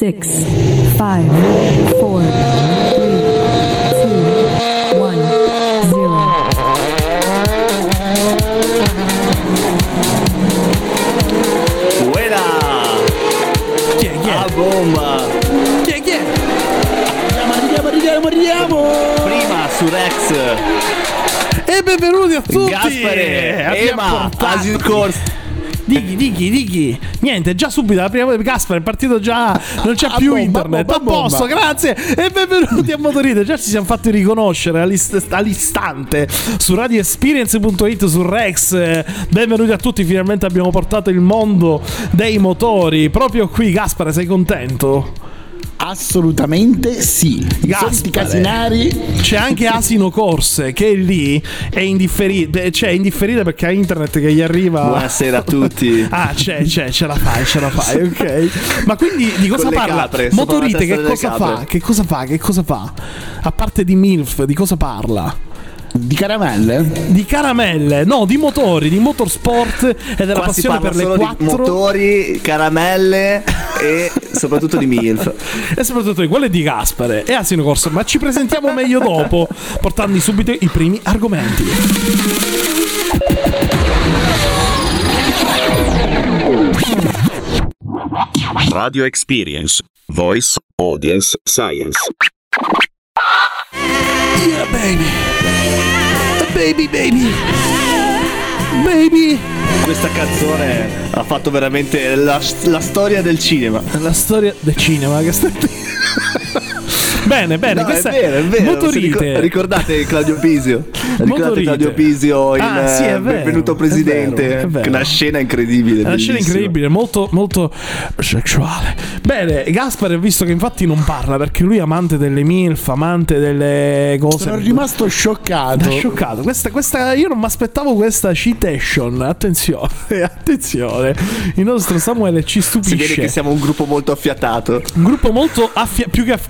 six, five, four, three, two, one, zero. Buena! Chi è? A bomba! Chi è? Arriviamo, arriviamo, arriviamo! Prima su Rex, E benvenuti a tutti! Gaspare, Abbiamo Ema, portato- Asio Corse. Dighi, dighi, dighi. Niente, già subito la prima Gaspar è partito già. Non c'è A più bomba, internet. a A bomba, a posto, bomba. grazie. E benvenuti a Motorite. Già ci siamo fatti riconoscere all'ist- all'istante su radioexperience.it su Rex. Benvenuti a tutti. Finalmente abbiamo portato il mondo dei motori. Proprio qui, Gaspar, sei contento? Assolutamente sì. I Gaspare. casinari. C'è anche Asino Corse che è lì è indifferita, cioè è indifferita perché ha internet che gli arriva. Buonasera a tutti. Ah, c'è, c'è, ce la fai, ce la fai, ok. Ma quindi di cosa parla? capre, Motorite che cosa capre. fa? Che cosa fa? Che cosa fa? A parte di MILF, di cosa parla? Di caramelle? Di caramelle, no, di motori, di motorsport e della Qua si passione parla per le quattro motori, caramelle e soprattutto di MILF. e soprattutto di quelle di Gaspare e Asino Corse, ma ci presentiamo meglio dopo, portando subito i primi argomenti. Radio Experience. Voice Audience Science. Yeah, baby. Baby, baby. Baby. Questa canzone ha fatto veramente la, la storia del cinema. La storia del cinema che sta Bene, bene, No, è questa vero, è vero. Motorite. Ricor- ricordate Claudio Pisio? Ricordate Motorite. Claudio Pisio in Ah, sì, è eh, vero, Benvenuto è Presidente? vero, è vero. Una scena incredibile. È una scena bellissima. incredibile, molto, molto sexuale. Bene, Gaspare, visto che infatti non parla perché lui è amante delle MILF, amante delle cose. Sono rimasto scioccato. Da scioccato. Questa, questa, io non mi aspettavo questa citation. Attenzione, attenzione. Il nostro Samuele ci Si vede stupisce. che siamo un gruppo molto affiatato. Un gruppo molto affia- più che aff-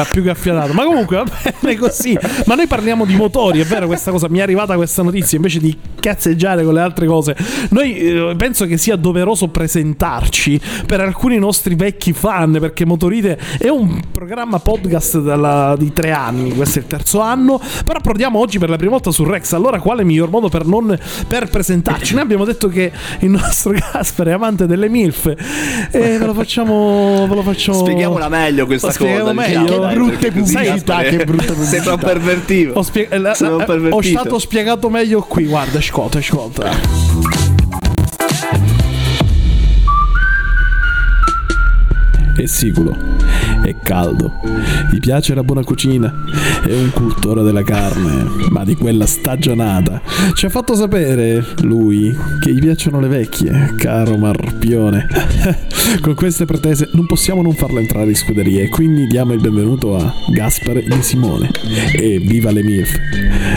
capiatella, più che affiatato. Ma comunque va bene così. Ma noi parliamo di motori, è vero questa cosa. Mi è arrivata questa notizia invece di cazzeggiare con le altre cose. Noi eh, penso che sia doveroso presentarci per alcuni nostri vecchi fan. Perché Motorite è un programma podcast dalla- di tre anni. Questo è il terzo anno. Però approdiamo oggi per la prima volta su Rex. Allora, quale miglior modo per non per presentarci? Noi abbiamo detto che il nostro Gasper è amante delle MILF. E ve lo facciamo. Ve lo facciamo. Spieghiamola meglio questa cosa. meglio? diciamo, dai, brutte pubblicità, che brutte pubblicità. Sembra un pervertivo. Ho, spie- la- eh, pervertito. ho stato spiegato meglio qui. Guarda, ascolta, ascolta. È sicuro, è caldo, gli piace la buona cucina, è un cultore della carne, ma di quella stagionata. Ci ha fatto sapere, lui, che gli piacciono le vecchie, caro Marpione. Con queste pretese non possiamo non farlo entrare in scuderia e quindi diamo il benvenuto a Gaspare di Simone. E viva le MILF!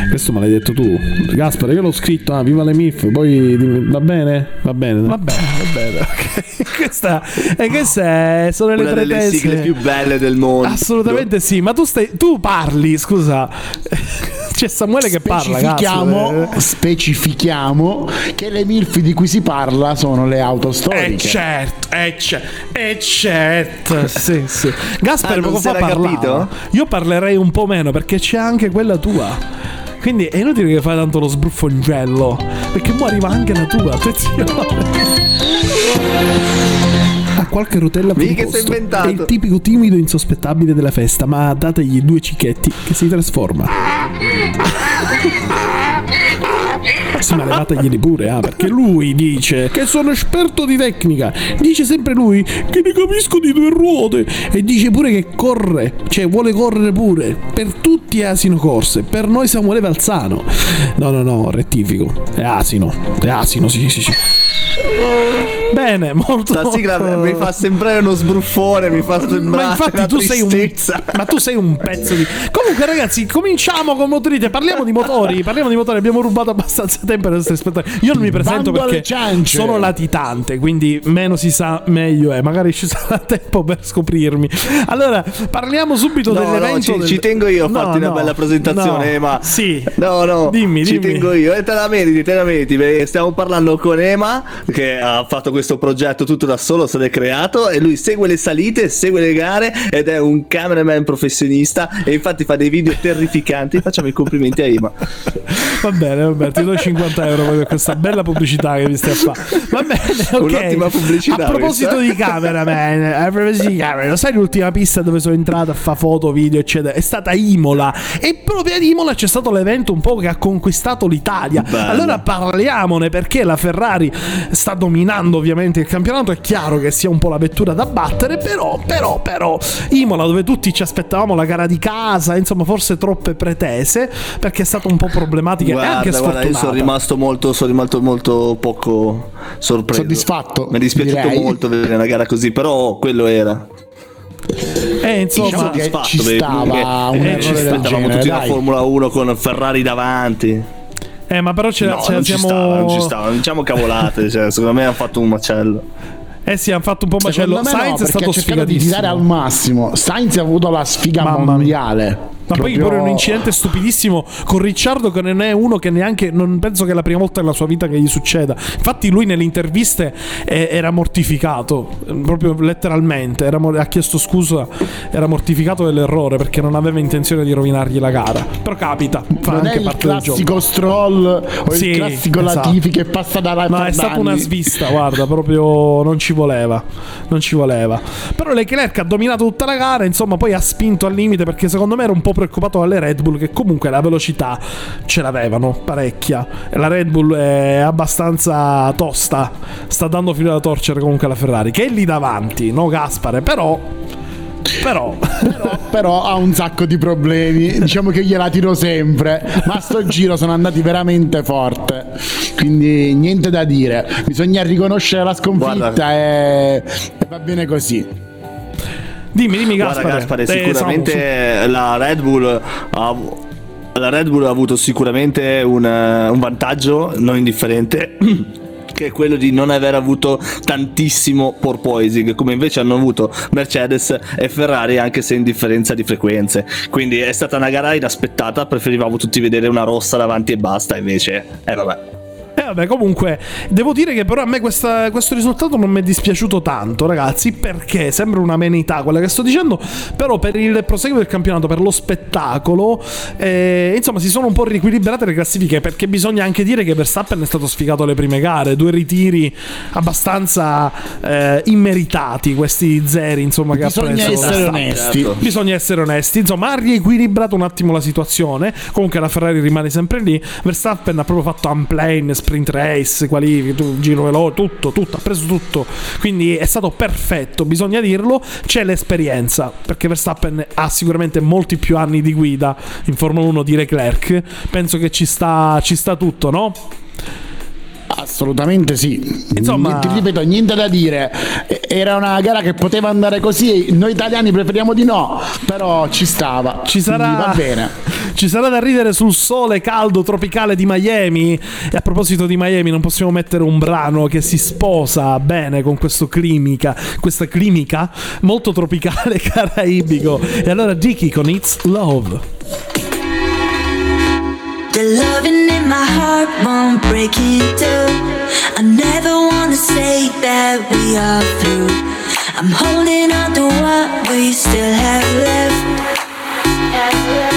Questo me l'hai detto tu. Gaspare, io l'ho scritto, ah, viva le MILF, poi va bene? Va bene. Va bene, va bene, ok. Questa, e queste sono le Una delle pretese. sigle più belle del mondo. Assolutamente sì, ma tu stai tu parli, scusa. C'è Samuele che parla, Specifichiamo, cazzo. specifichiamo che le MILF di cui si parla sono le auto Eh storiche. certo, eh certo, eh certo, sì, sì. Gaspare Ah, poco fa parlava. capito? Io parlerei un po' meno perché c'è anche quella tua. Quindi è inutile che fai tanto lo sbruffongello, perché mo arriva anche la tua, attenzione. Qualche rotella fuori che posto. È il tipico timido insospettabile della festa, ma dategli due cicchetti che si trasforma. Sì, ma levateglieli pure, ah, perché lui dice che sono esperto di tecnica. Dice sempre lui che ne capisco di due ruote. E dice pure che corre, cioè vuole correre pure. Per tutti è asino corse, per noi Samuele Valzano. No, no, no, rettifico. È asino, è asino, sì, sì, sì. Bene, molto La sigla mi fa sembrare uno sbruffone, mi fa sembrare ma infatti una tu sei un tristezza. ma tu sei un pezzo di comunque ragazzi cominciamo con motorite parliamo di motori parliamo di motori abbiamo rubato abbastanza tempo ai nostri spettatori io non mi presento Bando perché sono latitante quindi meno si sa meglio è magari ci sarà tempo per scoprirmi allora parliamo subito No, no, dell'evento ci, del- ci tengo io a No, farti una no, bella presentazione, no. Ema. sì No, no, Dimmi, ci dimmi. tengo io. E te la meriti, te la meriti. perché Stiamo parlando con Ema, che ha fatto questo questo progetto tutto da solo, se l'è creato e lui segue le salite, segue le gare ed è un cameraman professionista e infatti fa dei video terrificanti. Facciamo i complimenti a Ima. Va bene, bene, ti do 50 euro per questa bella pubblicità che mi stai a fare. Va bene, ok. Un'ottima pubblicità A proposito questa. di cameraman, a proposito di cameraman, sai l'ultima pista dove sono entrato a fare foto, video, eccetera? È stata Imola. E proprio ad Imola c'è stato l'evento un po' che ha conquistato l'Italia. Bello. Allora parliamone perché la Ferrari sta dominando ovviamente il campionato. È chiaro che sia un po' la vettura da battere, però, però, però, Imola dove tutti ci aspettavamo la gara di casa, insomma, forse troppe pretese perché è stata un po' problematica e anche Guarda, guarda, io sfortunata. sono rimasto molto, sono rimasto molto poco sorpreso. Soddisfatto, Mi è dispiaciuto direi. molto vedere una gara così, però quello era. Eh, insomma, Diciamo che ci stava comunque, un eh, errore ci del aspettavamo genere, tutti la dai. Formula 1 con Ferrari davanti. Eh, ma però ce, No, ce la non ci siamo. stava, non ci stava, non diciamo cavolate, cioè, secondo me hanno fatto un macello. Eh sì, hanno fatto un po' macello. Secondo me no, Sainz è stato cercato di tirare al massimo. Sainz ha avuto la sfiga Mamma mia. Ma poi Proprio- pure un incidente stupidissimo con Ricciardo che non è uno che neanche non penso che è la prima volta nella sua vita che gli succeda. Infatti lui nelle interviste eh, era mortificato, eh, proprio letteralmente, era ha chiesto scusa, era mortificato dell'errore perché non aveva intenzione di rovinargli la gara. Però capita, fa Non è anche il parte del gioco. classico stroll o Sì, il classico esatto. Latifi che passa da là Ma è stata una svista, guarda, proprio non ci voleva. Non ci voleva. Però Leclerc ha dominato tutta la gara, insomma, poi ha spinto al limite perché secondo me era un po' preoccupato dalle Red Bull che comunque la velocità ce l'avevano, parecchia. E la Red Bull è abbastanza tosta. Sta dando filo da torcere comunque alla Ferrari, che è lì davanti, no Gaspare, però però Però, però ha un sacco di problemi. Diciamo che gliela tiro sempre. Ma a sto giro sono andati veramente forte. Quindi niente da dire. Bisogna riconoscere la sconfitta Guarda. e... e va bene così. Dimmi, dimmi Guarda Gaspare. Eh, sicuramente la Red Bull ha la Red Bull ha avuto sicuramente un, un vantaggio non indifferente che è quello di non aver avuto tantissimo porpoising come invece hanno avuto Mercedes e Ferrari anche se in differenza di frequenze. Quindi è stata una gara inaspettata preferivamo tutti vedere una rossa davanti e basta invece eh vabbè vabbè, comunque, devo dire che però a me questa- questo risultato non mi è dispiaciuto tanto, ragazzi, perché sembra una menità quella che sto dicendo, però per il proseguo del campionato, per lo spettacolo, eh, insomma, si sono un po' riequilibrate le classifiche, perché bisogna anche dire che Verstappen è stato sfigato alle prime gare, due ritiri abbastanza eh, immeritati, questi zeri, insomma, che ha Bisogna preso essere Verstappen. onesti. Bisogna essere onesti, insomma, ha riequilibrato un attimo la situazione. Comunque la Ferrari rimane sempre lì. Verstappen ha proprio fatto unplane, sprint race, qualifiche, tu- giro veloce, tutto, tutto, ha preso tutto. Quindi è stato perfetto, bisogna dirlo. C'è l'esperienza, perché Verstappen ha sicuramente molti più anni di guida in Formula 1 di Leclerc. Penso che ci sta, ci sta tutto, no? Assolutamente sì. Insomma- Ti ripeto, niente da dire. Era una gara che poteva andare così. Noi italiani preferiamo di no, però ci stava. Ci sarà, Quindi Va bene. ci sarà da ridere sul sole caldo tropicale di Miami. E a proposito di Miami, non possiamo mettere un brano che si sposa bene con questo climica, questa climica molto tropicale caraibico. E allora Dicky con It's Love. My heart won't break it through. I never wanna say that we are through. I'm holding on to what we still have left. And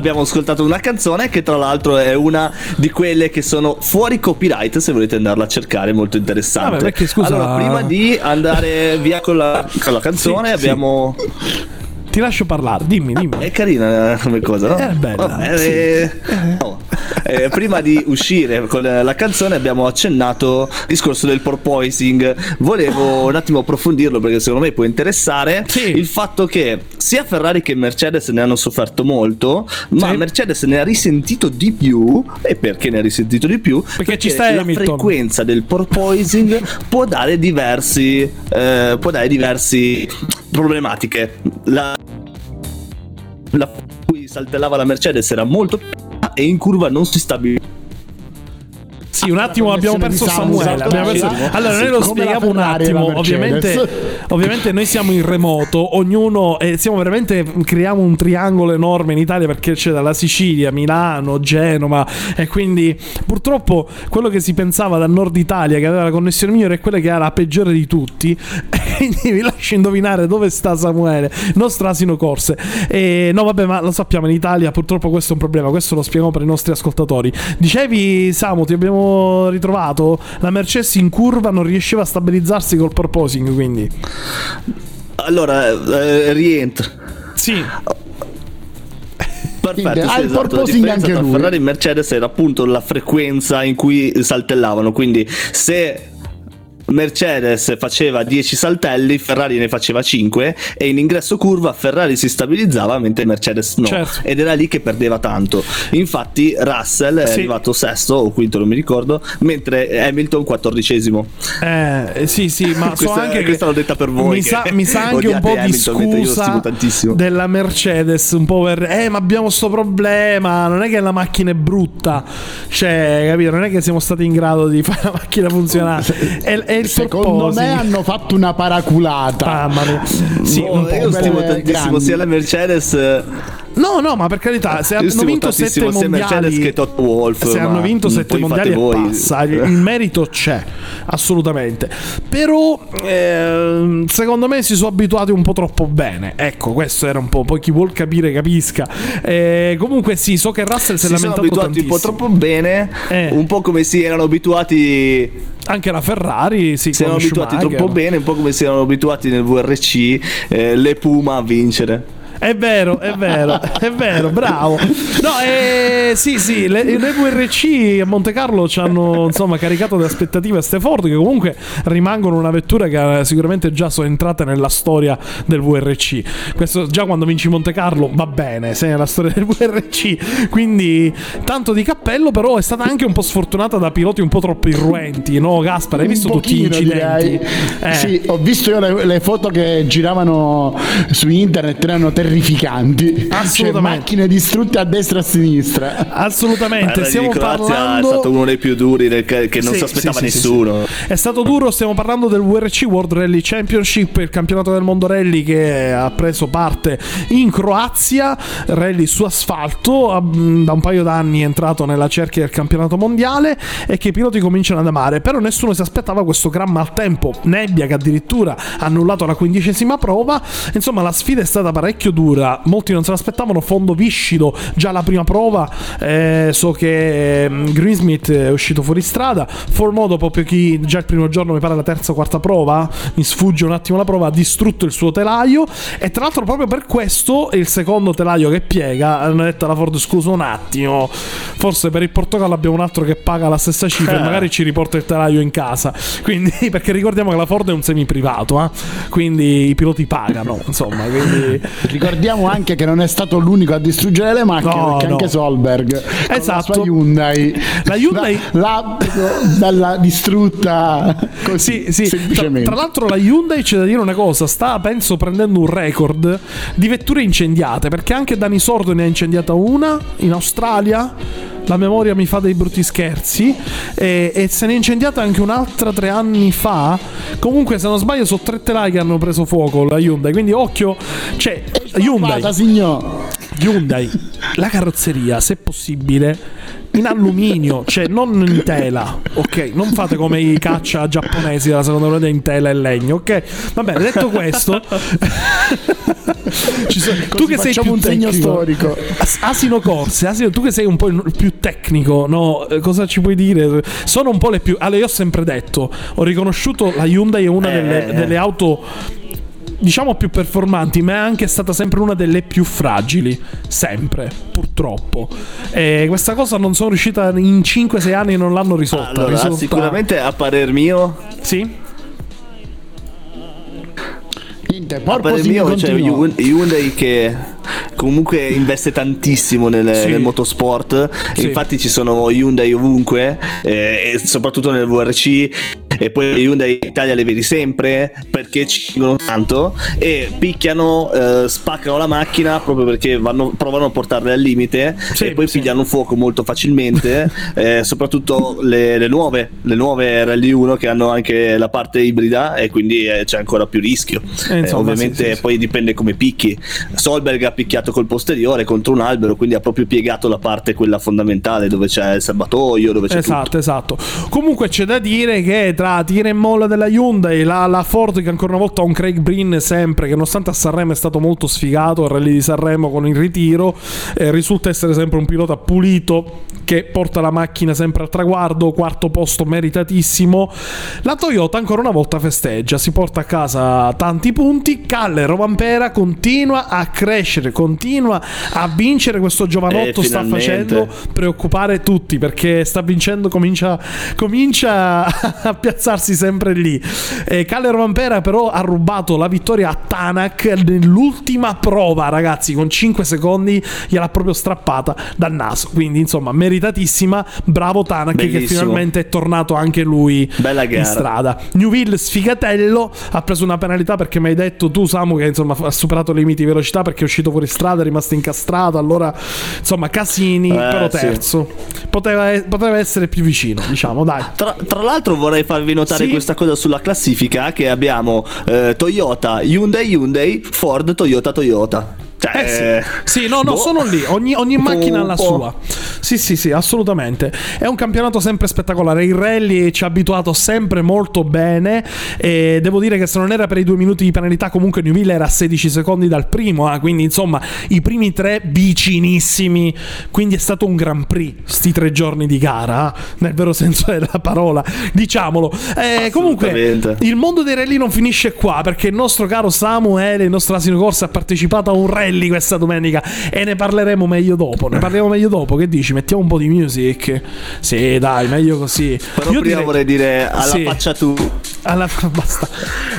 Abbiamo ascoltato una canzone che tra l'altro è una di quelle che sono fuori copyright, se volete andarla a cercare, molto interessante. Vabbè, perché, scusa- Allora, prima di andare via con la, con la canzone Sì, abbiamo... Ti lascio parlare, dimmi, dimmi. È carina come cosa, no? È bella, Vabbè, sì. eh, no. Eh, prima di uscire con la canzone abbiamo accennato il discorso del porpoising. Volevo un attimo approfondirlo perché secondo me può interessare Sì. il fatto che sia Ferrari che Mercedes ne hanno sofferto molto, ma Sì. Mercedes ne ha risentito di più. E perché ne ha risentito di più? Perché ci sta la Hamilton. frequenza del porpoising può dare diversi eh, può dare diversi problematiche. La la cui saltellava la Mercedes era molto e in curva non si stabiliva. Sì, un attimo la abbiamo perso Samuele. Samuele. abbiamo perso- Sì. Allora, noi lo spieghiamo un attimo. Ovviamente, ovviamente noi siamo in remoto, ognuno e siamo veramente creiamo un triangolo enorme in Italia perché c'è dalla Sicilia, Milano, Genova e quindi purtroppo quello che si pensava dal nord Italia che aveva la connessione migliore è quella che era la peggiore di tutti. Quindi vi lascio indovinare dove sta Samuele, nostro asino corse. E no, vabbè, ma lo sappiamo in Italia purtroppo questo è un problema, questo lo spieghiamo per i nostri ascoltatori. Dicevi Samu, ti abbiamo ritrovato, la Mercedes in curva non riusciva a stabilizzarsi col proposing, quindi Allora, eh, rientra. sì, Perfetto, sì, esatto. La differenza anche tra. Ferrari e Mercedes era appunto la frequenza in cui saltellavano. Quindi, se Mercedes faceva 10 saltelli, Ferrari ne faceva 5 e in ingresso curva Ferrari si stabilizzava mentre Mercedes no. Certo. Ed era lì che perdeva tanto. Infatti Russell è Sì. arrivato sesto o quinto, non mi ricordo, mentre Hamilton quattordicesimo. Eh, sì, sì, ma so Questa- anche che questa l'ho detta per voi Mi sa, mi sa anche un po' di Hamilton, lo scusa della Mercedes, un po' per eh, ma abbiamo sto problema, non è che la macchina è brutta. Cioè, capito? Non è che siamo stati in grado di fare la macchina funzionare. È, è il Secondo me hanno fatto una paraculata. Mamma mia. Sì, Oh, un po'. io stimo tantissimo grandi. sia la Mercedes No, no, ma per carità, se hanno vinto sette mondiali, Toto Wolff, se hanno vinto sette mondiali voi. passa, il il merito c'è, assolutamente. Però, ehm, secondo me si sono abituati un po' troppo bene. Ecco, questo era un po'. Poi chi vuol capire, capisca. Eh, comunque, sì, so che Russell si è si sono lamentato abituati un tantissimo. po' troppo bene, Eh. un po' come si erano abituati, Anche la Ferrari, sì, si erano abituati troppo bene, un po' come si erano abituati nel VRC eh, le Puma a vincere. È vero, è vero, è vero, bravo. No, eh, sì, sì, le, le VRC a Monte Carlo ci hanno insomma caricato le aspettative a ste Ford che comunque rimangono una vettura che sicuramente già sono entrate nella storia del VRC. Questo già quando vinci Monte Carlo va bene, sei nella storia del VRC. Quindi tanto di cappello, però è stata anche un po' sfortunata da piloti un po' troppo irruenti, no Gaspar? Hai visto tutti gli pochino, incidenti? Eh. Sì, ho visto io le, le foto che giravano su internet, erano terrificanti. Cioè, Assolutamente. macchine distrutte a destra e a sinistra. Assolutamente, Eh, stiamo di Croazia parlando è stato uno dei più duri del- che, non Sì, si aspettava sì, sì, sì, nessuno. È stato duro, stiamo parlando del WRC World Rally Championship, il campionato del mondo rally che ha preso parte in Croazia, rally su asfalto, da un paio d'anni è entrato nella cerchia del campionato mondiale e che i piloti cominciano ad amare, però nessuno si aspettava questo gran maltempo, nebbia che addirittura ha annullato la quindicesima prova, insomma la sfida è stata parecchio dura, molti non se l'aspettavano, fondo viscido, già la prima prova, eh, so che ehm, Greensmith è uscito fuori strada, Formo dopo pochi, già il primo giorno mi pare la terza o quarta prova, mi sfugge un attimo la prova, ha distrutto il suo telaio. E tra l'altro proprio per questo il secondo telaio che piega, hanno detto alla Ford scusa un attimo, forse per il Portogallo abbiamo un altro che paga la stessa cifra e magari ci riporta il telaio in casa, quindi perché ricordiamo che la Ford è un semi privato, eh? quindi i piloti pagano, insomma, quindi... Ricordiamo anche che non è stato l'unico a distruggere le macchine, No, perché no. anche Solberg Esatto. la sua Hyundai, La Hyundai- la, la- bella distrutta così Sì, sì. Tra, semplicemente. tra l'altro la Hyundai c'è da dire una cosa, sta penso prendendo un record di vetture incendiate, perché anche Dani Sordo ne ha incendiata una in Australia. La memoria mi fa dei brutti scherzi e, e se ne è incendiata anche un'altra tre anni fa. Comunque, se non sbaglio, sono tre telai che hanno preso fuoco la Hyundai. Quindi, occhio, cioè, Hyundai, signor. Hyundai. la carrozzeria, se possibile, in alluminio, cioè non in tela, ok? Non fate come i caccia giapponesi della seconda guerra in tela e legno, ok? Va bene, detto questo, sono- tu che sei più un segno storico. As- Asino Corse, Asino, tu che sei un po' il più tecnico, no? Eh, Cosa ci puoi dire? Sono un po' le più. Allora, io ho sempre detto, ho riconosciuto la Hyundai è una Eh, delle, eh. delle auto. Diciamo più performanti, ma è anche stata sempre una delle più fragili. Sempre, purtroppo. E questa cosa non sono riuscita in 5-6 anni non l'hanno risolta. Allora, Risolta- sicuramente a parer mio, Sì? Niente, a parer mio c'è. Hyun- Hyundai che comunque investe tantissimo nel, Sì. nel motorsport. Sì. Infatti ci sono Hyundai ovunque, eh, e soprattutto nel VRC. E poi Hyundai Italia le vedi sempre perché ci vengono tanto e picchiano, eh, spaccano la macchina proprio perché vanno- provano a portarle al limite Sì, e poi sì. pigliano fuoco molto facilmente. eh, soprattutto le, le nuove, le nuove Rally 1 che hanno anche la parte ibrida e quindi eh, c'è ancora più rischio. Eh, insomma, Eh, ovviamente sì, poi dipende come picchi. Solberg ha picchiato col posteriore contro un albero, quindi ha proprio piegato la parte quella fondamentale dove c'è il serbatoio, dove c'è Esatto, esatto. Comunque c'è da dire che tra tira e molla della Hyundai, la, la Ford che ancora una volta ha un Craig Breen sempre, che nonostante a Sanremo è stato molto sfigato, al rally di Sanremo con il ritiro, eh, risulta essere sempre un pilota pulito che porta la macchina sempre al traguardo, quarto posto meritatissimo. La Toyota ancora una volta festeggia, si porta a casa tanti punti, Calle Rovampera continua a crescere, continua a vincere questo giovanotto Eh, sta facendo preoccupare tutti perché sta vincendo, comincia, comincia a piazzarsi sempre lì. E Calle Rovampera però ha rubato la vittoria a Tanak nell'ultima prova, ragazzi, con 5 secondi gliel'ha proprio strappata dal naso. Quindi insomma, meritatissima. Bravo Tanak che Bellissimo. finalmente è tornato anche lui Bella in gara. strada. Newville sfigatello ha preso una penalità perché mi hai detto tu Samu che insomma ha superato i limiti di velocità perché è uscito fuori strada, è rimasto incastrato, allora insomma casini, Eh, però sì. terzo. Poteva, poteva essere più vicino, diciamo, dai. Tra, tra l'altro vorrei farvi notare Sì. questa cosa sulla classifica che abbiamo eh, Toyota, Hyundai, Hyundai, Ford, Toyota, Toyota. Cioè, Eh sì. Sì, no, no, boh. sono lì. Ogni, ogni po'- macchina ha la po'. sua. Sì, sì, sì, assolutamente. È un campionato sempre spettacolare. Il rally ci ha abituato sempre molto bene. E devo dire che se non era per i due minuti di penalità, comunque Newville era a 16 secondi dal primo. eh, quindi, insomma, i primi tre vicinissimi. Quindi è stato un Grand Prix, sti tre giorni di gara, eh, nel vero senso della parola. Diciamolo. Eh, comunque, il mondo dei rally non finisce qua perché il nostro caro Samuele, il nostro asino corsa, ha partecipato a un rally questa domenica e ne parleremo meglio dopo. Ne parliamo meglio dopo. Che dici? Mettiamo un po' di music? Sì, dai, meglio così. Però Io prima direi- vorrei dire alla Sì. faccia tu. Alla basta.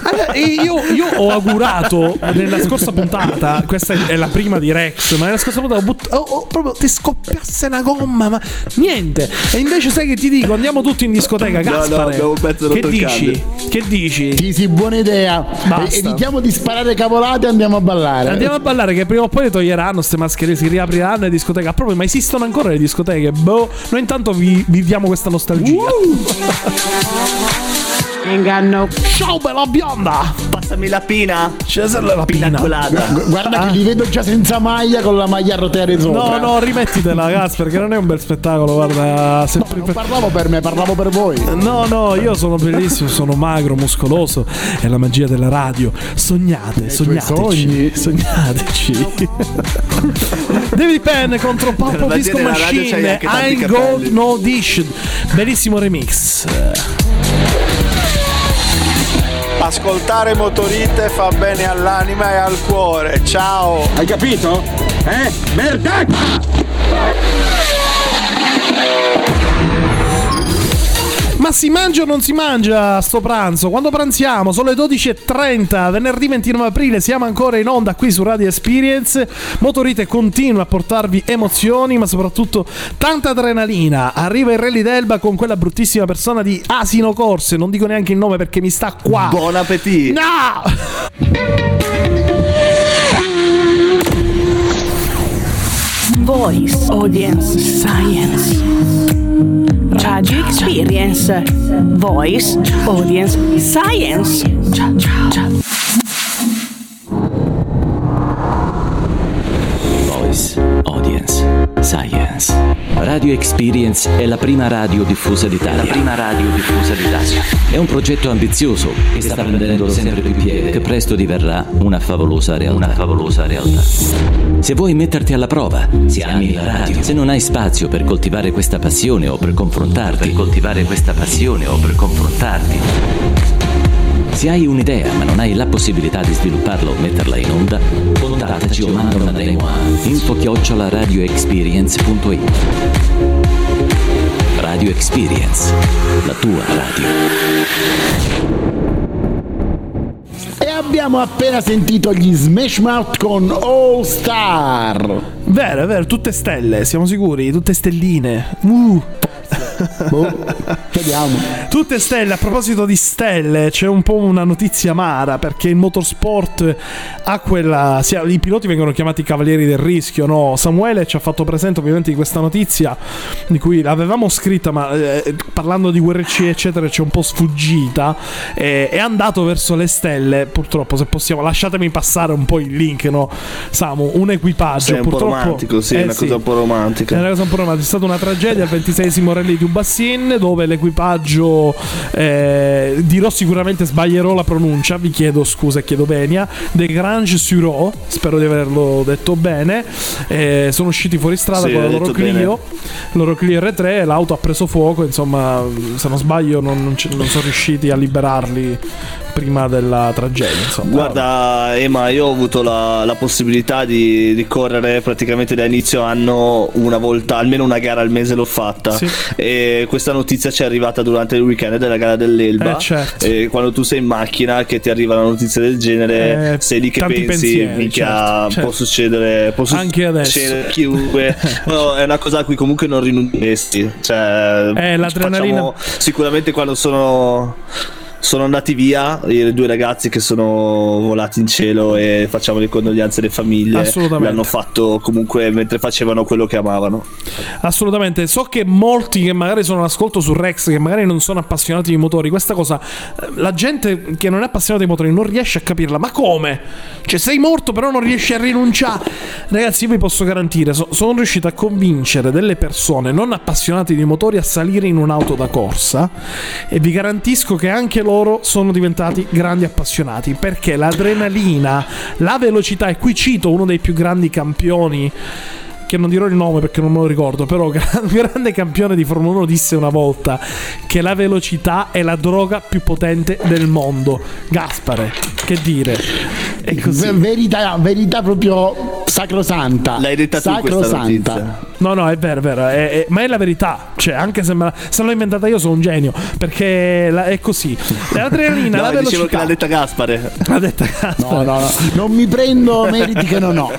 Allora, io, io ho augurato nella scorsa puntata, questa è la prima di Rex, ma nella scorsa puntata ho, but- ho- ho proprio ti scoppiasse una gomma, ma niente. E invece sai che ti dico, andiamo tutti in discoteca, No, no, Gaspare. un pezzo che dici? Che dici? Sì, sì, buona idea. Basta. Evitiamo di sparare cavolate e andiamo a ballare. Andiamo a ballare che prima o poi le toglieranno queste maschere, si riapriranno le discoteche. Proprio, ma esistono ancora le discoteche? Boh, noi intanto vi- viviamo questa nostalgia. Inganno. Ciao bella bionda! Passami la pina. C'è la Pina pina. colata. Gu- Guarda che li vedo già senza maglia con la maglia a rotelle sopra. No, no, rimettitela, ragazzi, perché non è un bel spettacolo. Guarda, sempre Non parlavo per me, parlavo per voi. No, no, io sono bellissimo, sono magro, muscoloso. È la magia della radio. Sognate, tuoi sognateci. sogni. Sognateci. David Penn contro magia Disco Machine. I'm. Gold No Dish. Bellissimo remix. Ascoltare motorite fa bene all'anima e al cuore. Ciao! Hai capito? Eh? Merda! Si mangia o non si mangia sto pranzo? Quando pranziamo? Sono le 12.30, venerdì 29 aprile, siamo ancora in onda qui su Radio Experience. Motorite continua a portarvi emozioni, ma soprattutto tanta adrenalina. Arriva il Rally d'Elba con quella bruttissima persona di Asino Corse, non dico neanche il nome perché mi sta qua. Buon appetito. No! Voice, audience, science. Radio experience. Voice, audience, science. Voice Audience Radio Experience è la prima radio diffusa d'Italia. La prima radio diffusa d'Italia. È un progetto ambizioso che sta prendendo sempre più piede, che presto diverrà una favolosa realtà. Una favolosa realtà. Se vuoi metterti alla prova, se ami la radio, se non hai spazio per coltivare questa passione o per confrontarti, per coltivare questa passione o per confrontarti, se hai un'idea ma non hai la possibilità di svilupparla o metterla in onda, contattaci o manda una demo a info chiocciola radioexperience.it Radio Experience, la tua radio. E abbiamo appena sentito gli Smash Mouth con All Star. Vero, è vero, tutte stelle, siamo sicuri, tutte stelline. Uh. Boh, vediamo. Tutte stelle, a proposito di stelle, c'è un po' una notizia amara perché il motorsport ha quella. sì, I piloti vengono chiamati cavalieri del rischio, no? Samuele ci ha fatto presente ovviamente di questa notizia di cui l'avevamo scritta, ma eh, parlando di WRC eccetera ci è un po' sfuggita. eh, è andato verso le stelle, purtroppo, se possiamo, lasciatemi passare un po' il link, no? Samu, un equipaggio. Sì, è un po' purtroppo, romantico, sì, è eh, una cosa un po' romantica. È una cosa un po' romantica. È stata una tragedia al 26 rally di Ubassin dove l'equipaggio eh, dirò sicuramente sbaglierò la pronuncia, vi chiedo scusa e chiedo venia, De Grange Suro, spero di averlo detto bene. eh, sono usciti fuori strada Sì, con la loro Clio, loro Clio R3 e l'auto ha preso fuoco, insomma, se non sbaglio non, non non sono riusciti a liberarli prima della tragedia, insomma. Guarda, Ema, io ho avuto la, la possibilità di, di correre praticamente da inizio anno una volta, almeno una gara al mese l'ho fatta. Sì. E questa notizia ci è arrivata durante il weekend della gara dell'Elba. Eh, certo. E quando tu sei in macchina che ti arriva una notizia del genere, Eh, sei lì che pensi, pensieri, minchia, certo, può certo. succedere, può Anche adesso. succedere a chiunque. No, è una cosa a cui comunque non rinunceresti. Cioè, Eh, l'adrenalina- facciamo- sicuramente quando sono sono andati via i due ragazzi che sono volati in cielo e facciamo le condoglianze alle famiglie. Assolutamente. L'hanno fatto comunque mentre facevano quello che amavano. Assolutamente, so che molti che magari sono all'ascolto su Rex, che magari non sono appassionati di motori, questa cosa, eh, la gente che non è appassionata di motori non riesce a capirla. Ma come? Cioè, sei morto, però non riesci a rinunciare. Ragazzi, io vi posso garantire, so- sono riuscito a convincere delle persone non appassionate di motori a salire in un'auto da corsa e vi garantisco che anche loro sono diventati grandi appassionati perché l'adrenalina, la velocità, e qui cito uno dei più grandi campioni che non dirò il nome perché non me lo ricordo, però un grande campione di Formula 1 disse una volta che la velocità è la droga più potente del mondo. Gaspare, che dire? È così. Ver- Verità, verità proprio sacrosanta. L'hai detta tu questa Sacrosanta. notizia. No, no, è vero, è vero, è- è- ma è la verità. Cioè, anche se, me la- se l'ho inventata io sono un genio, perché la- è così. L'adrenalina, No, la dicevo che velocità. l'ha detta Gaspare. L'ha detta Gaspare. No, no, no, non mi prendo meriti che non ho.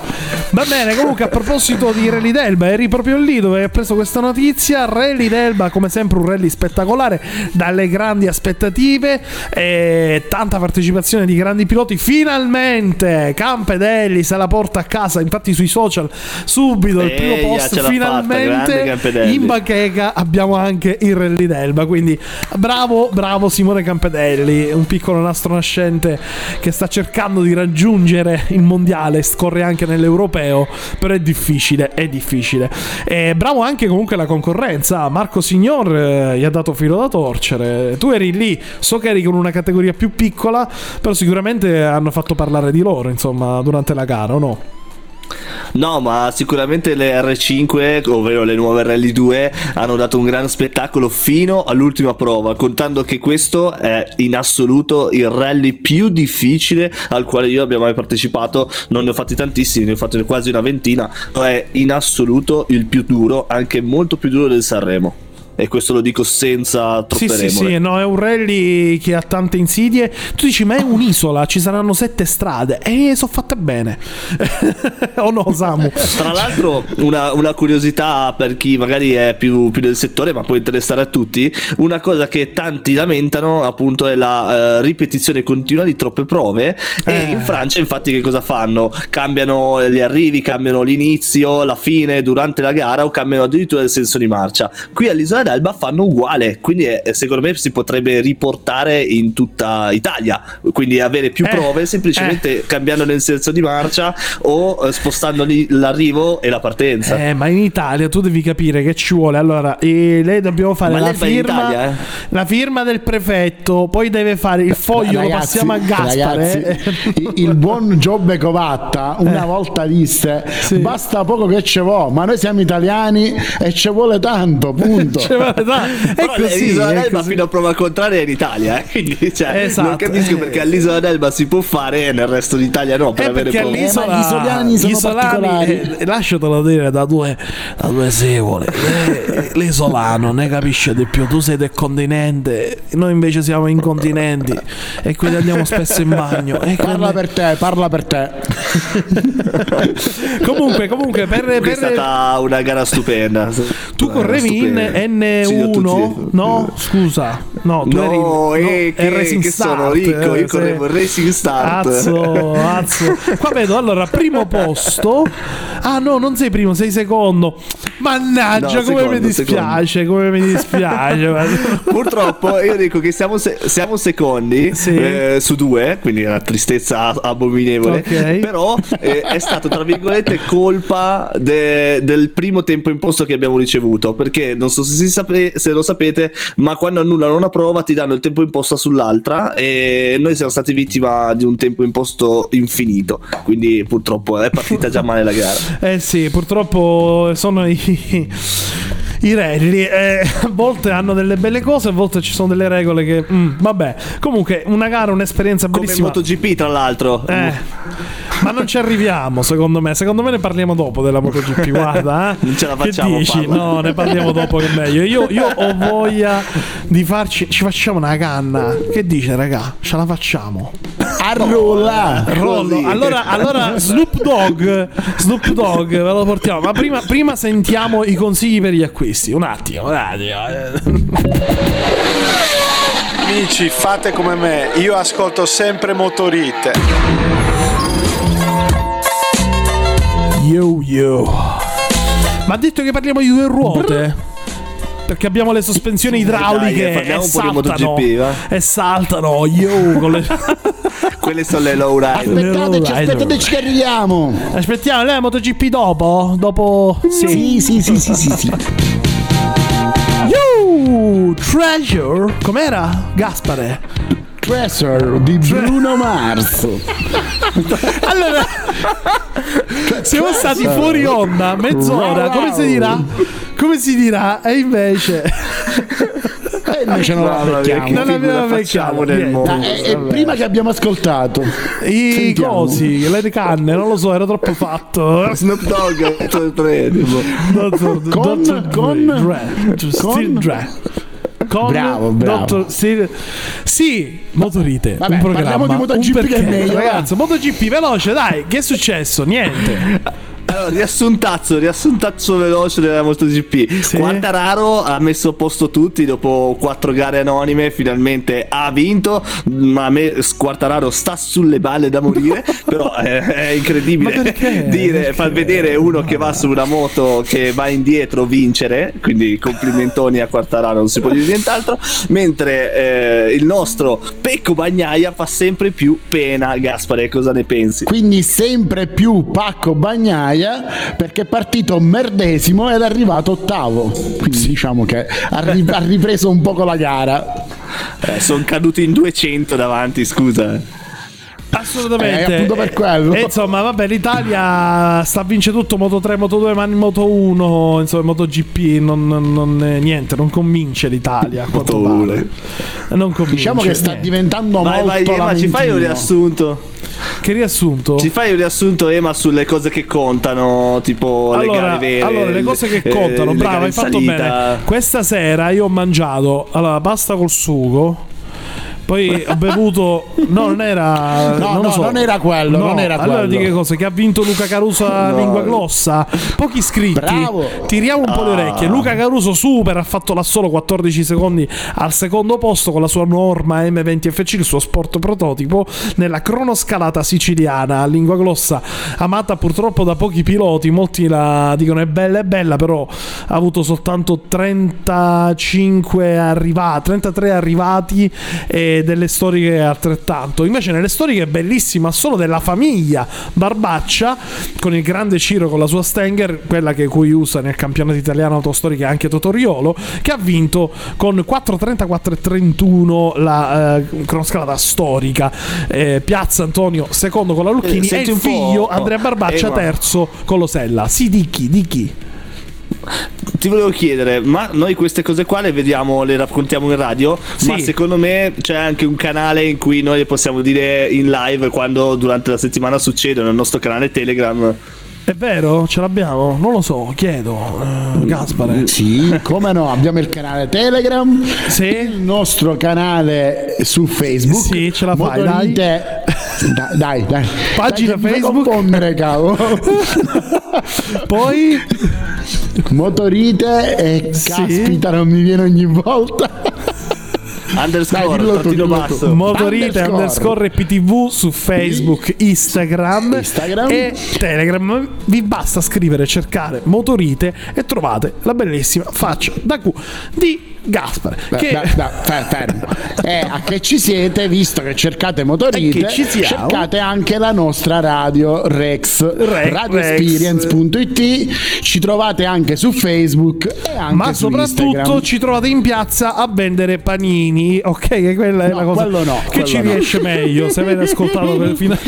Va bene, comunque a proposito di Rally d'Elba, eri proprio lì dove hai preso questa notizia. Rally d'Elba, come sempre, un rally spettacolare, dalle grandi aspettative, e tanta partecipazione di grandi piloti. Finalmente Campedelli se la porta a casa. Infatti, sui social subito il primo Eia, post. Finalmente in bacheca abbiamo anche il Rally d'Elba. Quindi bravo, bravo Simone Campedelli, un piccolo nastro nascente che sta cercando di raggiungere il mondiale, scorre anche nell'europeo, però è difficile, è difficile. E bravo anche comunque la concorrenza, Marco Signor eh, gli ha dato filo da torcere. Tu eri lì, so che eri con una categoria più piccola, però sicuramente hanno fatto parlare di loro, insomma, durante la gara, o no? No, ma sicuramente le R5, ovvero le nuove Rally 2, hanno dato un gran spettacolo fino all'ultima prova, contando che questo è in assoluto il rally più difficile al quale io abbia mai partecipato. Non ne ho fatti tantissimi, ne ho fatti quasi una ventina, ma è in assoluto il più duro, anche molto più duro del Sanremo. E questo lo dico senza troppe Sì, sì, remore. sì, no, è un rally che ha tante insidie. Tu dici, ma è un'isola, ci saranno sette strade. E sono fatte bene. o no, Samu? Tra l'altro, una, una curiosità per chi magari è più, più del settore, ma può interessare a tutti. Una cosa che tanti lamentano, appunto, è la eh, ripetizione continua di troppe prove. E Eh. in Francia, infatti, che cosa fanno? Cambiano gli arrivi, cambiano l'inizio, la fine, durante la gara, o cambiano addirittura il senso di marcia. Qui all'isola ad Alba fanno uguale, quindi eh, secondo me si potrebbe riportare in tutta Italia, quindi avere più Eh, prove semplicemente cambiando nel senso di marcia o eh, spostando lì l'arrivo e la partenza. Eh, ma in Italia tu devi capire che ci vuole. Allora, eh, lei dobbiamo fare la firma, Italia, eh? la firma del prefetto, poi deve fare il foglio, lo Ragazzi, passiamo a Gaspare. ragazzi, il- buon Giobbe Covatta una Eh. volta disse Sì. basta poco che ce vo ma noi siamo italiani e ci vuole tanto punto è Però così, l'isola è d'Elba così. fino a prova contraria è in Italia, eh? quindi cioè, Esatto, non capisco eh. perché all'isola d'Elba si può fare e nel resto d'Italia no, per Eh, avere perché prove. all'isola, Eh, gli isoliani sono gli isolani, particolari. eh, lasciatelo dire da due, da due secoli. Eh, L'isolano ne capisce di più. Tu sei del continente, noi invece siamo incontinenti e quindi andiamo spesso in bagno. E parla quindi- per te parla per te comunque, comunque, per, È per- stata una gara stupenda. tu correvi in Stupenda. Sì, N1, tutti- no? Scusa, no, tu eri No, eh, che, Racing che sono Start, ricco, eh, io correvo il Racing Start. Azzo, azzo. Qua vedo allora primo posto. Ah no, non sei primo, sei secondo. Mannaggia, No, come mi secondo, dispiace, come mi dispiace. guarda. Purtroppo io dico che siamo, se- siamo secondi Sì. eh, su due, quindi è una tristezza abominevole. Ok. Però eh, è stato tra virgolette colpa de- del primo tempo imposto che abbiamo ricevuto. Perché non so se, si sape- se lo sapete, ma quando annullano una prova ti danno il tempo imposto sull'altra. E noi siamo stati vittima di un tempo imposto infinito. Quindi purtroppo è partita già male la gara. Eh sì, purtroppo sono i. I rally eh, a volte hanno delle belle cose, a volte ci sono delle regole che. mm, vabbè, comunque, una gara, un'esperienza Come bellissima. MotoGP, tra l'altro. Eh, ma non ci arriviamo, secondo me. Secondo me ne parliamo dopo della MotoGP. Guarda, eh. Non ce la facciamo Che dici? No, ne parliamo dopo che è meglio. Io, io ho voglia di farci. Ci facciamo una canna. Che dice, raga? Ce la facciamo. arrolla Rollo. Allora, allora Snoop Dogg, Snoop Dogg, ve lo portiamo. Ma prima, prima sentiamo i consigli per gli acquisti. Un attimo, un attimo. Amici, fate come me, io ascolto sempre Motorite. Yo yo. Ma ha detto che parliamo di due ruote? Perché abbiamo le sospensioni idrauliche Dai, e saltano. E saltano, yo, con le... Quelle sono le low rider. aspettateci aspettateci che arriviamo Aspettiamo, lei è MotoGP dopo? Dopo... sì sì sì sì sì, sì. Treasure. Com'era? Gaspare. Treasure di Bruno Mars Allora, siamo stati fuori onda mezz'ora. Come si dirà? Come si dirà? E invece... e invece non la che Non abbiamo facciamo nel mondo. E, e prima che abbiamo ascoltato I Sentiamo. cosi, le canne, non lo so, era troppo fatto. Snoop Dogg, Con- con- con- Dre. Con Bravo, bravo. Steve- Sì, Motorite. Vabbè, un programma. parliamo di MotoGP un perché. che è meglio, va. Ragazzi, MotoGP veloce, dai. Che è successo? Niente. Allora, riassuntazzo, riassuntazzo veloce della MotoGP. Sì. Quartararo ha messo a posto tutti dopo quattro gare anonime, finalmente ha vinto, ma a me Quartararo sta sulle balle da morire, però è, è incredibile perché? dire, Perché? far vedere uno che va su una moto che va indietro vincere, quindi complimentoni a Quartararo, non si può dire nient'altro, mentre eh, il nostro Pecco Bagnaia fa sempre più pena, Gaspare, cosa ne pensi? quindi sempre più Pacco Bagnaia perché è partito merdesimo ed è arrivato ottavo quindi diciamo che ha, ri- ha ripreso un poco la gara sono caduti in 200 davanti, scusa. Assolutamente. Eh, appunto per quello. E insomma, vabbè, l'Italia sta a vincere tutto Moto 3, Moto 2, ma in Moto 1, insomma, MotoGP non, non, non- eh, niente, non convince l'Italia. Moto pare. Non convince. diciamo che sta niente. diventando Vai, vai, molto Ema, ci fai un riassunto? Che riassunto? Ci fai un riassunto, Ema, sulle cose che contano, tipo le Allora, gare vere? allora, le cose che eh, contano, le bravo, gare hai fatto bene. Questa sera io ho mangiato allora, pasta col sugo, Poi ho bevuto. No, non era. No, non no, so. non era quello, No, non era allora quello. di che cosa? Che ha vinto Luca Caruso a No. lingua glossa? Pochi iscritti. Bravo. Tiriamo un po' le orecchie. Luca Caruso super, ha fatto là solo 14 secondi al secondo posto con la sua norma M20FC, il suo sport prototipo, nella cronoscalata siciliana a lingua glossa, amata purtroppo da pochi piloti. Molti la dicono è bella, è bella, però ha avuto soltanto 35 arrivati, 33 arrivati e delle storiche altrettanto. Invece nelle storiche è bellissima solo della famiglia Barbaccia con il grande Ciro con la sua Stenger, quella che cui usa nel campionato italiano autostoriche anche Totoriolo, che ha vinto con 4.30 4.31 la eh, cronoscalata storica. Eh, Piazza Antonio secondo con la Lucchini Eh, e il figlio Andrea Barbaccia eh, terzo con l'Osella. Sì, di chi? Di chi? Ti volevo chiedere, ma noi queste cose qua le vediamo, le raccontiamo in radio, ma Sì. secondo me c'è anche un canale in cui noi le possiamo dire in live quando durante la settimana succedono, il nostro canale Telegram. È vero? Ce l'abbiamo? Non lo so, chiedo. Eh, Gaspare. Sì, come no, abbiamo il canale Telegram, Sì. il nostro canale su Facebook. Sì, ce la fai, Motorite- Dai, dai, dai. Pagina Dai, Facebook. Poi Motorite e Sì. caspita, non mi viene ogni volta. Underscore, Dai, dillo tu, basso. Motorite Underscore. underscore PTV su Facebook, Instagram, Instagram. e Telegram. Vi basta scrivere, cercare Motorite e trovate la bellissima faccia da Q di Gaspare. Da- Che da- da- fer- fermo. Eh, a che ci siete, visto che cercate Motorite, che cercate anche la nostra radio Rex, Re- radioexperience.it, ci trovate anche su Facebook e anche ma soprattutto Instagram. ci trovate in piazza a vendere panini, ok? Che quella è No, la cosa no, che ci no. riesce meglio. Se avete ascoltato per fino ad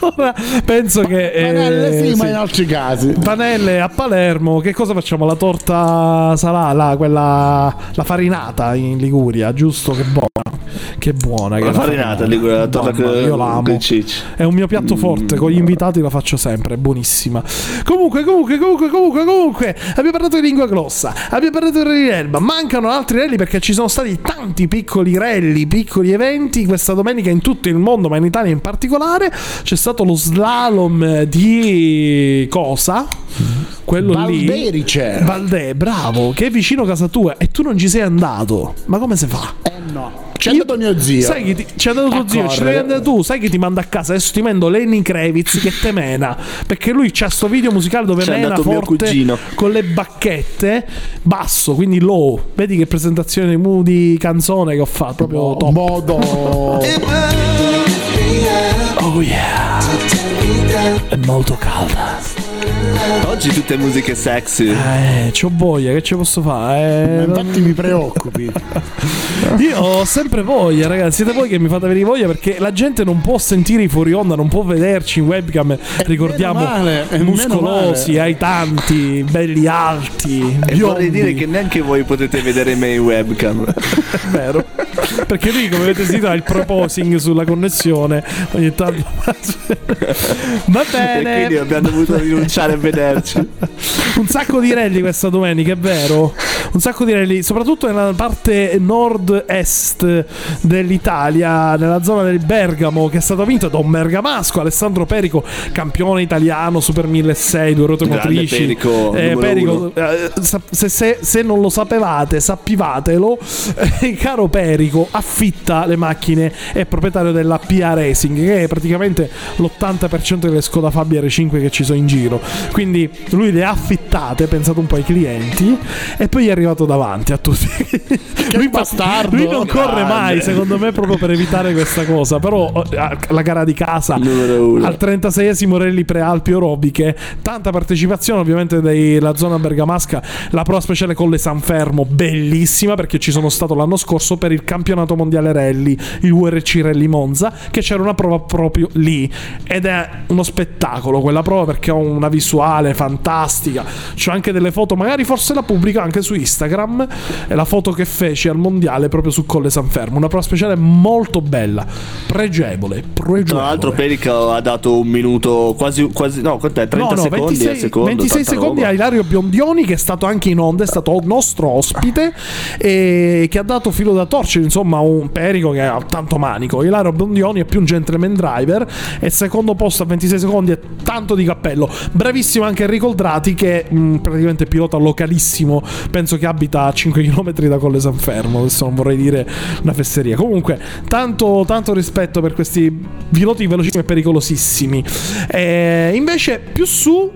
ora, penso che. eh, Panelle sì, ma sì. in altri casi. Panelle a Palermo, che cosa facciamo? La torta salà, la, quella, la farinata in Liguria, giusto? Che buona. Che buona. che La è farinata, Liguria, la torta con- io la amo. con cicci. È un mio piatto forte, con gli invitati la faccio sempre, è buonissima. Comunque, comunque, comunque, comunque, comunque, abbiamo parlato di lingua glossa, abbiamo parlato di rally Elba, mancano altri rally perché ci sono stati tanti piccoli rally, piccoli eventi questa domenica in tutto il mondo, ma in Italia in particolare. C'è stato lo slalom di cosa? Quello lì. Valderice. Valdè, bravo, che è vicino a casa tua e tu non ci sei andato. Ma come si fa? Eh no. C'è andato mio zio. Sai che ti, c'è andato tuo A zio, ci devi andare tu, sai che ti manda a casa. Adesso ti mando Lenny Kravitz che te mena. Perché lui c'ha sto video musicale dove C'è mena forte con le bacchette, basso, quindi low. Vedi che presentazione di canzone che ho fatto, proprio top. Modo. Oh yeah. È molto calda. Oggi tutte musiche sexy. Eh, c'ho voglia, che ci posso fare? Eh, non- Infatti mi preoccupi. Io ho sempre voglia, ragazzi. Siete voi che mi fate venire voglia perché la gente non può sentire i fuori onda, non può vederci in webcam. Ricordiamo meno male, è meno muscolosi, male. hai tanti, belli alti. E vorrei dire che neanche voi potete vedere me in webcam. è vero. Perché lui, come avete sentito, ha il proposing sulla connessione. Ogni tanto. Va e quindi bene. abbiamo dovuto rinunciare a vederci. Un sacco di rally questa domenica, è vero? Un sacco di rally, soprattutto nella parte nord-est dell'Italia, nella zona del Bergamo, che è stata vinta da un bergamasco, Alessandro Perico, campione italiano, Super 1600, due Grande motrici. Perico, Eh, Perico, eh, se, se- se non lo sapevate, sappivatelo. eh, caro Perico, affitta le macchine, è proprietario della PA Racing, che è praticamente l'80% delle Skoda Fabia R5 che ci sono in giro. Quindi lui le ha affittate, pensate un po' ai clienti, e poi è arrivato davanti a tutti. lui, bastardo. lui non corre Grande. mai, secondo me, proprio per evitare questa cosa. Però eh, la gara di casa al 36esimo rally prealpi orobiche, tanta partecipazione ovviamente della zona bergamasca, la prova speciale con le San Fermo, bellissima perché ci sono stato l'anno scorso per il campionato mondiale rally, il URC Rally Monza, che c'era una prova proprio lì ed è uno spettacolo quella prova perché ho una visuale fantastica, c'ho anche delle foto, magari forse la pubblico anche su Instagram è la foto che feci al mondiale proprio su Colle San Fermo. Una prova speciale molto bella, pregevole. pregevole. Tra l'altro, Perica ha dato un minuto quasi, quasi no, quant'è? 30 No, no, secondi 26, al secondo. 26 tanta secondi roba. a Ilario Biondioni che è stato anche in onda, è stato nostro ospite e che ha dato filo da torcere, insomma, un Perico che ha tanto manico. Ilario Biondioni è più un gentleman driver e secondo posto a 26 secondi è tanto di cappello. Bravissimo anche Enrico Oldrati che mh, praticamente pilota localissimo, penso che abita a 5 km da Colle San Fermo, adesso non vorrei dire una fesseria. Comunque, tanto, tanto rispetto per questi piloti velocissimi e pericolosissimi. Eh, invece più su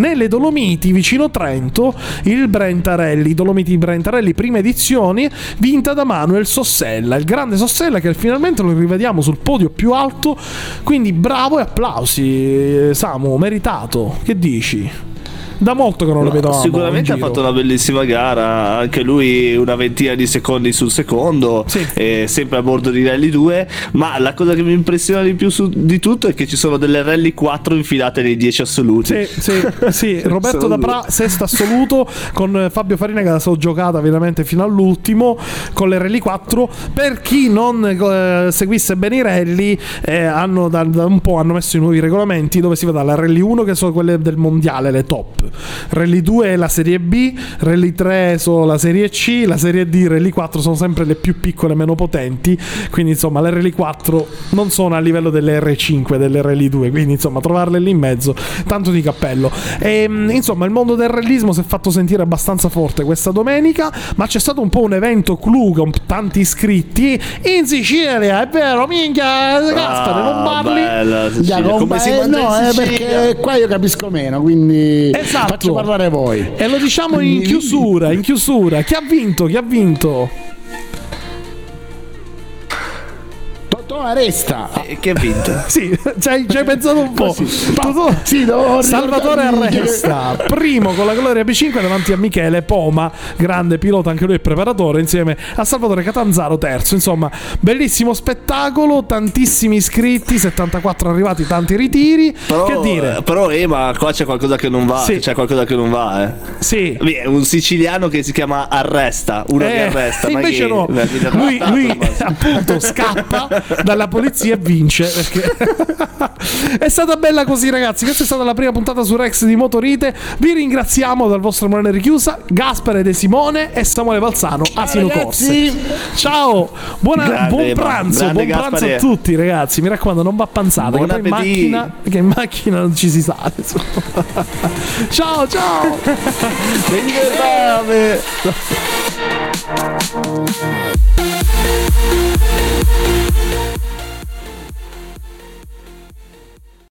nelle Dolomiti vicino Trento il Brentarelli Dolomiti Brentarelli prima edizione vinta da Manuel Sossella. Il grande Sossella che finalmente lo rivediamo sul podio più alto. Quindi bravo e applausi Samu meritato. Che dici da molto che non lo No, vedevamo sicuramente in ha fatto una bellissima gara, anche lui una ventina di secondi sul secondo, eh, sempre a bordo di Rally 2, ma la cosa che mi impressiona di più su- di tutto è che ci sono delle Rally 4 infilate nei 10 assoluti. Sì, sì, sì, Roberto Dapra, sesto assoluto, con Fabio Farina che la so giocata veramente fino all'ultimo, con le Rally 4. Per chi non eh, seguisse bene i rally, eh, hanno da, da un po' hanno messo i nuovi regolamenti dove si va dalla Rally 1 che sono quelle del mondiale, le top. Rally 2 è la serie B, Rally 3 sono la serie C, la serie D, Rally 4 sono sempre le più piccole e meno potenti. Quindi insomma le Rally 4 non sono a livello delle R5, delle Rally 2, quindi insomma trovarle lì in mezzo, tanto di cappello. E, mh, insomma il mondo del rallismo si è fatto sentire abbastanza forte questa domenica, ma c'è stato un po' un evento clou con tanti iscritti in Sicilia, è vero, minchia, Gaspare, non parli? Ah, bella, Sicilia. Come si eh, no, eh, perché qua io capisco meno, quindi Esatto. faccio parlare voi. E lo diciamo in chiusura, in chiusura. Chi ha vinto? Chi ha vinto? Totò Aresta. E che ha vinto? Sì, ci hai, pensato un po'. Tu- tu- Sì, Salvatore che- Arresta, primo con la Gloria B5 davanti a Michele Poma, grande pilota anche lui e preparatore, insieme a Salvatore Catanzaro, terzo. Insomma, bellissimo spettacolo, tantissimi iscritti, 74 arrivati, tanti ritiri. Però, che dire? però Ema, qua c'è qualcosa che non va. Sì. C'è qualcosa che non va, eh. Sì. È un siciliano che si chiama Arresta. Uno che Eh, arresta. ma invece che- no, lui, lui appunto scappa dalla polizia e vince. Perché è stata bella così, ragazzi. Questa è stata la prima puntata su Rex di Motorite. Vi ringraziamo dal vostro Moreno Richiusa, Gaspare De Simone e Samuele Balzano. Asino Corsi. Ciao, buona, grande, buon pranzo, buon pranzo a tutti, ragazzi. Mi raccomando, non va panzata. Buon che in, macchina, che in macchina non ci si sale. ciao, ciao. Thank you.